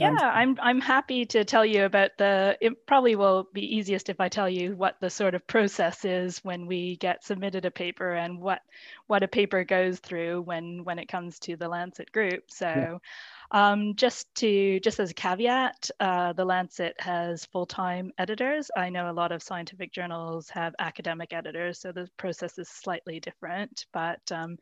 yeah, I'm I'm happy to tell you about the. It probably will be easiest if I tell you what the sort of process is when we get submitted a paper and what what a paper goes through when when it comes to the Lancet group. So. Yeah. Um, just to just as a caveat, uh, the Lancet has full-time editors. I know a lot of scientific journals have academic editors, so the process is slightly different. But um,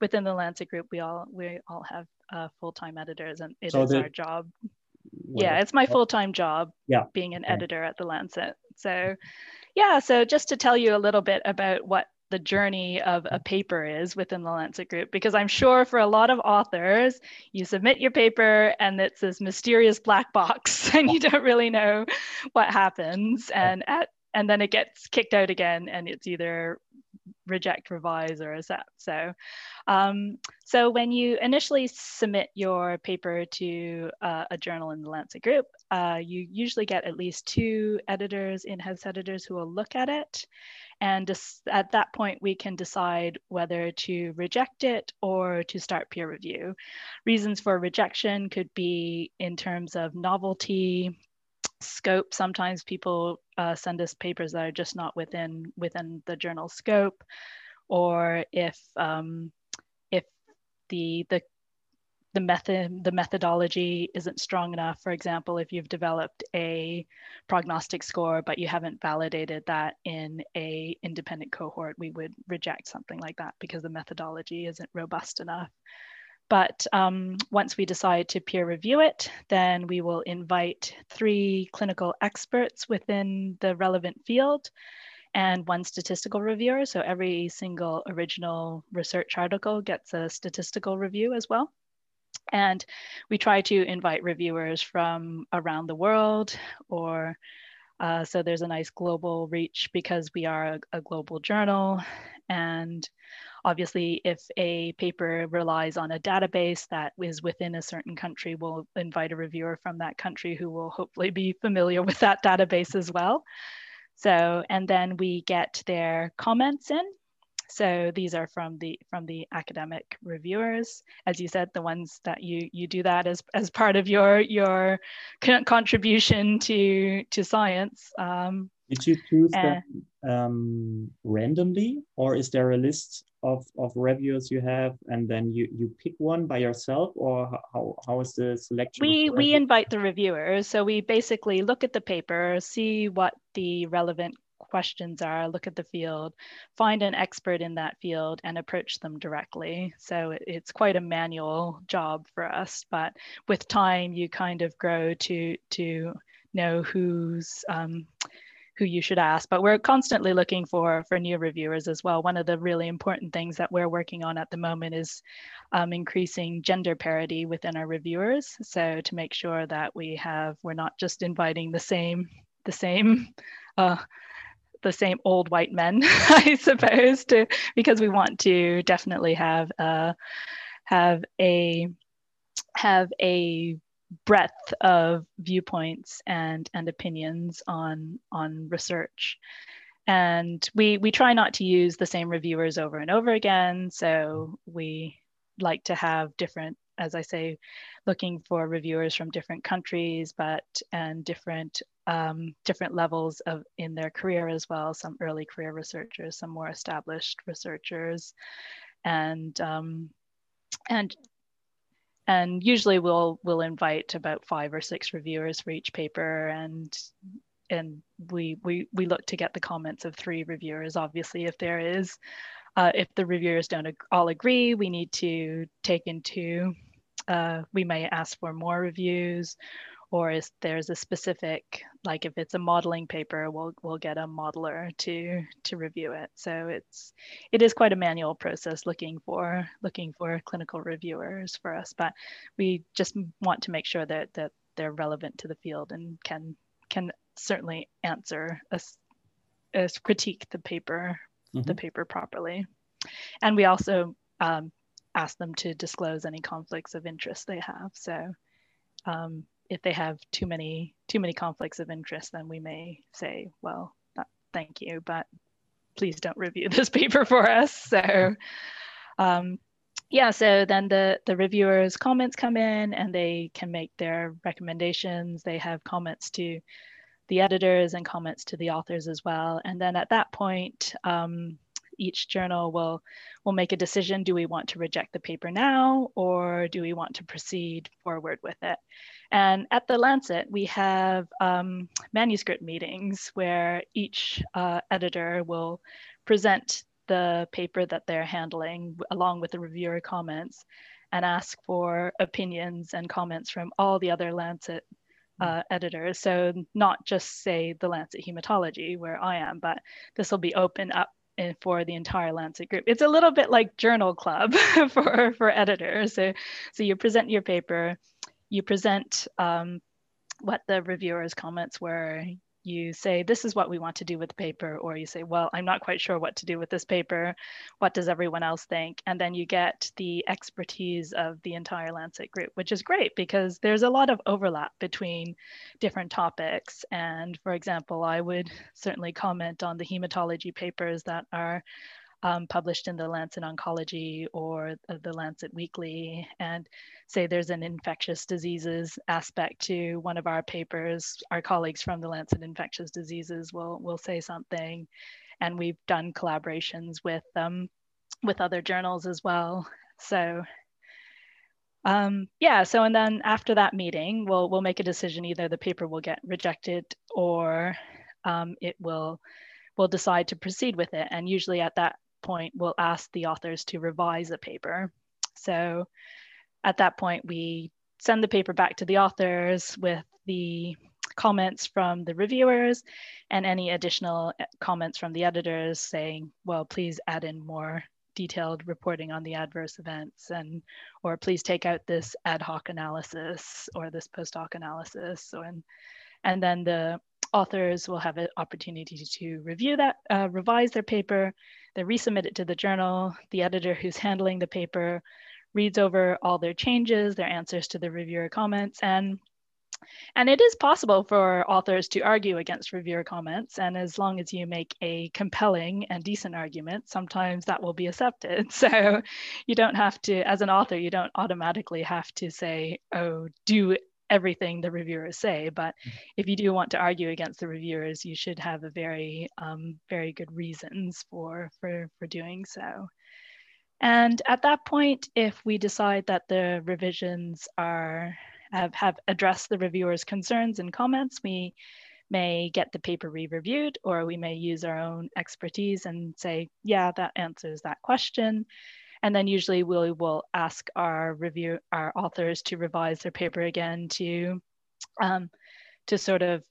within the Lancet group, we all we all have uh, full-time editors, and it so is the, our job yeah, it's my full time job. Yeah. Being an editor at the Lancet. So, yeah. So just to tell you a little bit about what the journey of a paper is within the Lancet group, because I'm sure for a lot of authors, you submit your paper and it's this mysterious black box, and you don't really know what happens, and at and then it gets kicked out again, and it's either reject, revise, or accept. So, um, so when you initially submit your paper to uh, a journal in the Lancet group, uh, you usually get at least two editors, in-house editors who will look at it. And at that point, we can decide whether to reject it or to start peer review. Reasons for rejection could be in terms of novelty, scope. Sometimes people uh, send us papers that are just not within within the journal scope, or if um, if the the the method the methodology isn't strong enough for example if you've developed a prognostic score but you haven't validated that in a independent cohort we would reject something like that because the methodology isn't robust enough but um, once we decide to peer review it, then we will invite three clinical experts within the relevant field and one statistical reviewer. So every single original research article gets a statistical review as well. And we try to invite reviewers from around the world or uh, so there's a nice global reach because we are a, a global journal and Obviously, if a paper relies on a database that is within a certain country, we'll invite a reviewer from that country who will hopefully be familiar with that database as well. So, and then we get their comments in. So these are from the from the academic reviewers, as you said, the ones that you you do that as as part of your your contribution to to science. Um, Did you choose them um, randomly, or is there a list of, of reviewers you have and then you, you pick one by yourself or how, how is the selection? We, we invite the reviewers. So we basically look at the paper, see what the relevant questions are, look at the field, find an expert in that field and approach them directly. So it's quite a manual job for us, but with time you kind of grow to, to know who's um, who you should ask but we're constantly looking for for new reviewers as well. One of the really important things that we're working on at the moment is um, increasing gender parity within our reviewers. So to make sure that we have we're not just inviting the same the same uh, the same old white men i suppose to because we want to definitely have uh, have a have a breadth of viewpoints and and opinions on on research. And we we try not to use the same reviewers over and over again. So we like to have different as i say looking for reviewers from different countries but and different um, different levels of in their career as well. Some early career researchers some more established researchers. And um, and and usually we'll we'll invite about five or six reviewers for each paper and and we we we look to get the comments of three reviewers obviously if there is. Uh, if the reviewers don't ag- all agree we need to take into uh, we may ask for more reviews or if there's a specific like if it's a modeling paper we'll we'll get a modeler to to review it. So it's it is quite a manual process looking for looking for clinical reviewers for us but we just want to make sure that that they're relevant to the field and can can certainly answer us as critique the paper mm-hmm. the paper properly. And we also um, ask them to disclose any conflicts of interest they have. So um, if they have too many too many conflicts of interest, then we may say, well, thank you, but please don't review this paper for us. So, um, yeah, so then the, the reviewers' comments come in and they can make their recommendations. They have comments to the editors and comments to the authors as well. And then at that point, um, each journal will will make a decision. Do we want to reject the paper now or do we want to proceed forward with it? And at the lancet we have um, manuscript meetings where each uh, editor will present the paper that they're handling along with the reviewer comments and ask for opinions and comments from all the other lancet uh, editors. So not just say the Lancet Hematology where I am, but this will be open up for the entire Lancet group. It's a little bit like journal club for, for editors. So, so you present your paper, you present um, what the reviewer's comments were, you say, this is what we want to do with the paper, or you say, well, I'm not quite sure what to do with this paper. What does everyone else think? And then you get the expertise of the entire Lancet group, which is great because there's a lot of overlap between different topics. And for example, I would certainly comment on the hematology papers that are um, published in the Lancet Oncology or the Lancet Weekly, and say there's an infectious diseases aspect to one of our papers, our colleagues from the Lancet Infectious Diseases will will say something, and we've done collaborations with um, with other journals as well. So um, yeah, so and then after that meeting, we'll we'll make a decision. Either the paper will get rejected or um, it will will decide to proceed with it. And usually at that point, we'll ask the authors to revise a paper. So at that point, we send the paper back to the authors with the comments from the reviewers and any additional comments from the editors saying, well, please add in more detailed reporting on the adverse events and or please take out this ad hoc analysis or this post hoc analysis or and, and then the authors will have an opportunity to review that, uh, revise their paper, they resubmit it to the journal. The editor who's handling the paper reads over all their changes, their answers to the reviewer comments, and and it is possible for authors to argue against reviewer comments, and as long as you make a compelling and decent argument, sometimes that will be accepted. So you don't have to, as an author, you don't automatically have to say, oh, do everything the reviewers say. But mm. if you do want to argue against the reviewers, you should have a very, um, very good reasons for, for, for doing so. And at that point, if we decide that the revisions are have, have addressed the reviewer's concerns and comments, we may get the paper re-reviewed or we may use our own expertise and say, yeah, that answers that question. And then usually we will ask our review, our authors to revise their paper again to, um, to sort of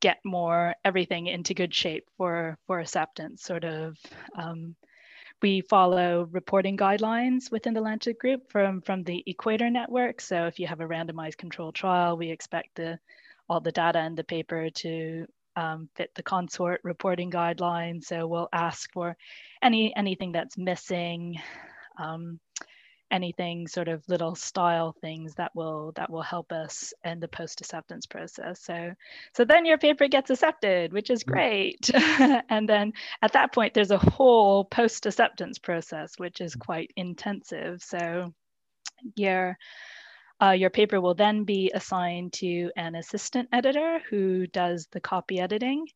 get more everything into good shape for, for acceptance, sort of um, we follow reporting guidelines within the Lancet group from, from the Equator Network. So if you have a randomized controlled trial, we expect the, all the data in the paper to um, fit the consort reporting guidelines. So we'll ask for any anything that's missing, um, anything sort of little style things that will that will help us in the post acceptance process. So so then your paper gets accepted which is mm. great. And then at that point there's a whole post acceptance process which is quite intensive. So your uh, your paper will then be assigned to an assistant editor who does the copy editing.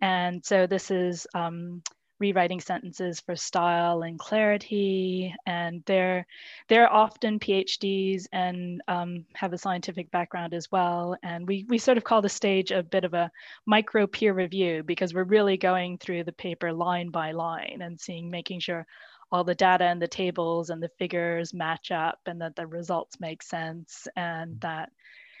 And so this is um, rewriting sentences for style and clarity. And they're, they're often PhDs and um, have a scientific background as well. And we, we sort of call the stage a bit of a micro peer review because we're really going through the paper line by line and seeing, making sure all the data and the tables and the figures match up and that the results make sense and that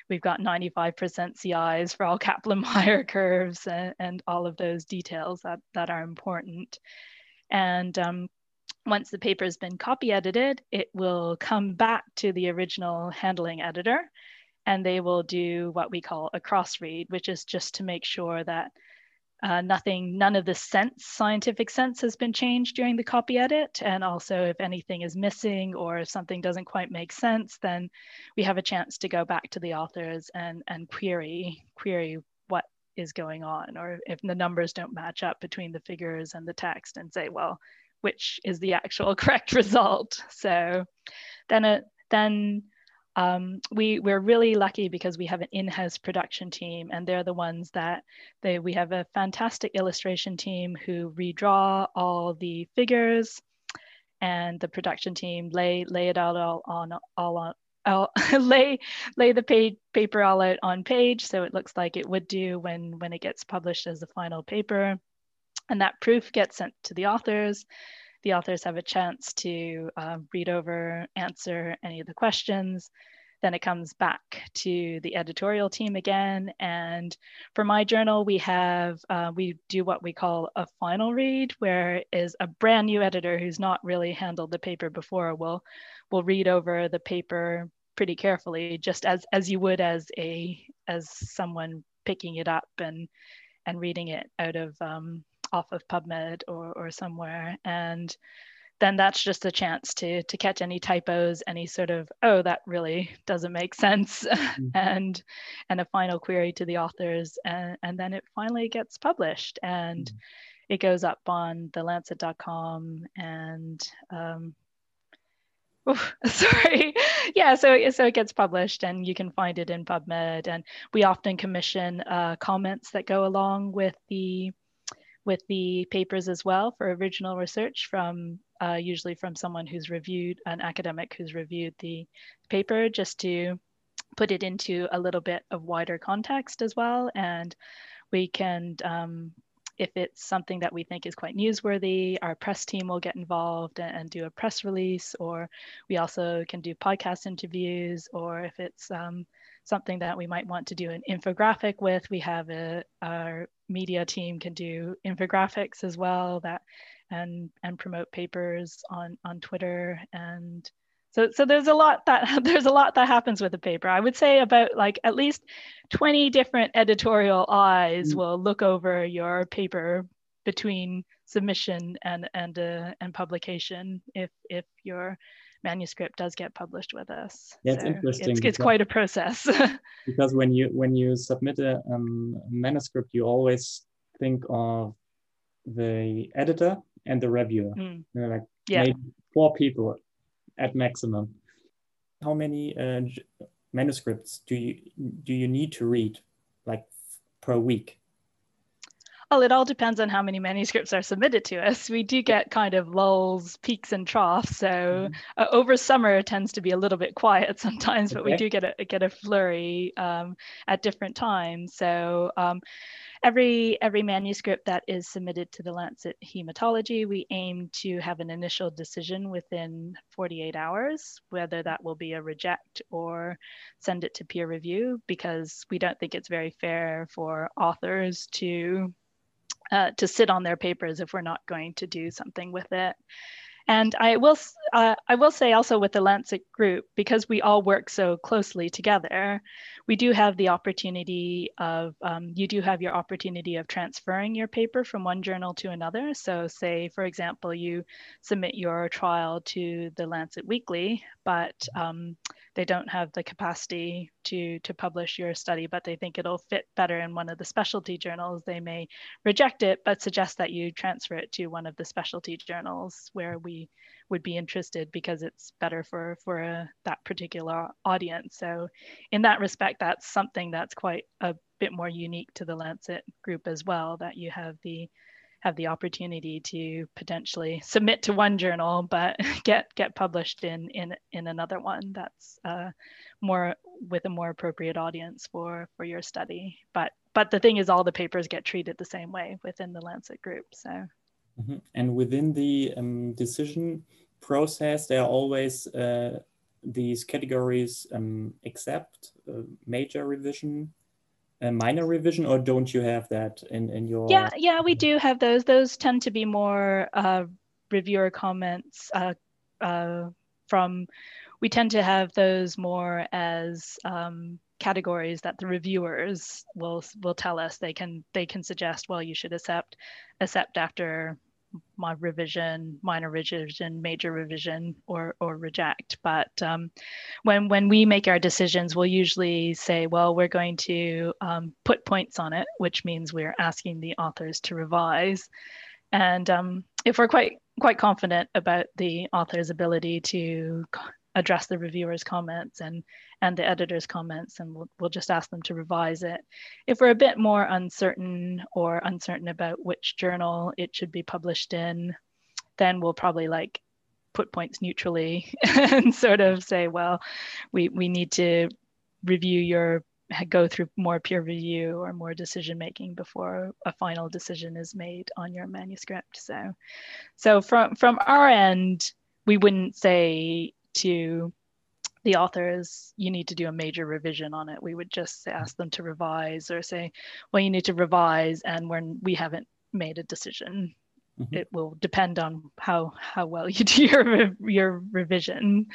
We've got 95% CIs for all Kaplan-Meier curves and, and, all of those details that, that are important. And um, once the paper has been copy edited, it will come back to the original handling editor and they will do what we call a cross read, which is just to make sure that uh, nothing, none of the sense, scientific sense has been changed during the copy edit. And also if anything is missing or if something doesn't quite make sense, then we have a chance to go back to the authors and, and query, query what is going on, or if the numbers don't match up between the figures and the text and say, well, which is the actual correct result. So then it, then um, we we're really lucky because we have an in-house production team and they're the ones that they we have a fantastic illustration team who redraw all the figures and the production team lay lay it out all on all on I'll lay lay the page, paper all out on page so it looks like it would do when when it gets published as the final paper. And that proof gets sent to the authors the authors have a chance to uh, read over, answer any of the questions. Then it comes back to the editorial team again. And for my journal, we have, uh, we do what we call a final read, where is a brand new editor who's not really handled the paper before will, will read over the paper pretty carefully, just as, as you would as a, as someone picking it up and, and reading it out of um, off of PubMed or, or somewhere. And then that's just a chance to to catch any typos, any sort of, oh, that really doesn't make sense, mm-hmm. and and a final query to the authors. And, and then it finally gets published and mm-hmm. it goes up on the lancet.com and um, sorry yeah so so it gets published and you can find it in pubmed and we often commission uh, comments that go along with the with the papers as well for original research from uh, usually from someone who's reviewed, an academic who's reviewed the paper, just to put it into a little bit of wider context as well. And we can, um, if it's something that we think is quite newsworthy, our press team will get involved and, and do a press release, or we also can do podcast interviews, or if it's um, something that we might want to do an infographic with. We have a, our media team can do infographics as well that and and promote papers on on Twitter and so so there's a lot that there's a lot that happens with a paper. I would say about like at least 20 different editorial eyes mm-hmm. will look over your paper between submission and and uh, and publication if if you're manuscript does get published with us. Yeah, it's so interesting. It's, it's quite a process. because when you when you submit a um, manuscript, you always think of the editor and the reviewer. Mm. You know, like yeah. four people at maximum. How many uh, manuscripts do you do you need to read, like per week? Well, it all depends on how many manuscripts are submitted to us. We do get kind of lulls, peaks, and troughs. So mm-hmm. uh, over summer tends to be a little bit quiet sometimes, but okay. we do get a get a flurry um, at different times. So um, every every manuscript that is submitted to the Lancet Hematology, we aim to have an initial decision within 48 hours, whether that will be a reject or send it to peer review, because we don't think it's very fair for authors to uh, to sit on their papers if we're not going to do something with it. And I will, uh, I will say also with the Lancet group, because we all work so closely together, we do have the opportunity of, um, you do have your opportunity of transferring your paper from one journal to another. So say, for example, you submit your trial to the Lancet Weekly, but um, they don't have the capacity to to publish your study but they think it'll fit better in one of the specialty journals they may reject it but suggest that you transfer it to one of the specialty journals where we would be interested because it's better for for a, uh, that particular audience. So in that respect that's something that's quite a bit more unique to the lancet group as well that you have the have the opportunity to potentially submit to one journal but get get published in in in another one that's uh, more with a more appropriate audience for for your study but but the thing is all the papers get treated the same way within the lancet group so mm -hmm. and within the um, decision process there are always uh, these categories um, accept uh, major revision a minor revision or don't you have that in, in your yeah yeah we do have those. Those tend to be more uh, reviewer comments uh, uh, from we tend to have those more as um, categories that the reviewers will will tell us. They can they can suggest well you should accept accept after my revision, minor revision, major revision, or or reject. But um, when when we make our decisions, we'll usually say, well, we're going to um, put points on it, which means we're asking the authors to revise. And um, if we're quite quite confident about the author's ability to address the reviewer's comments and and the editor's comments and we'll, we'll just ask them to revise it. If we're a bit more uncertain or uncertain about which journal it should be published in then we'll probably like put points neutrally and sort of say well we we need to review your go through more peer review or more decision making before a final decision is made on your manuscript. So so from from our end we wouldn't say to the authors you need to do a major revision on it we would just ask them to revise or say well you need to revise and when we haven't made a decision mm-hmm. it will depend on how how well you do your your revision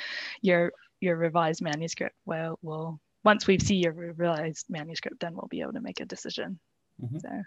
your your revised manuscript well will once we see your revised manuscript then we'll be able to make a decision mm-hmm. so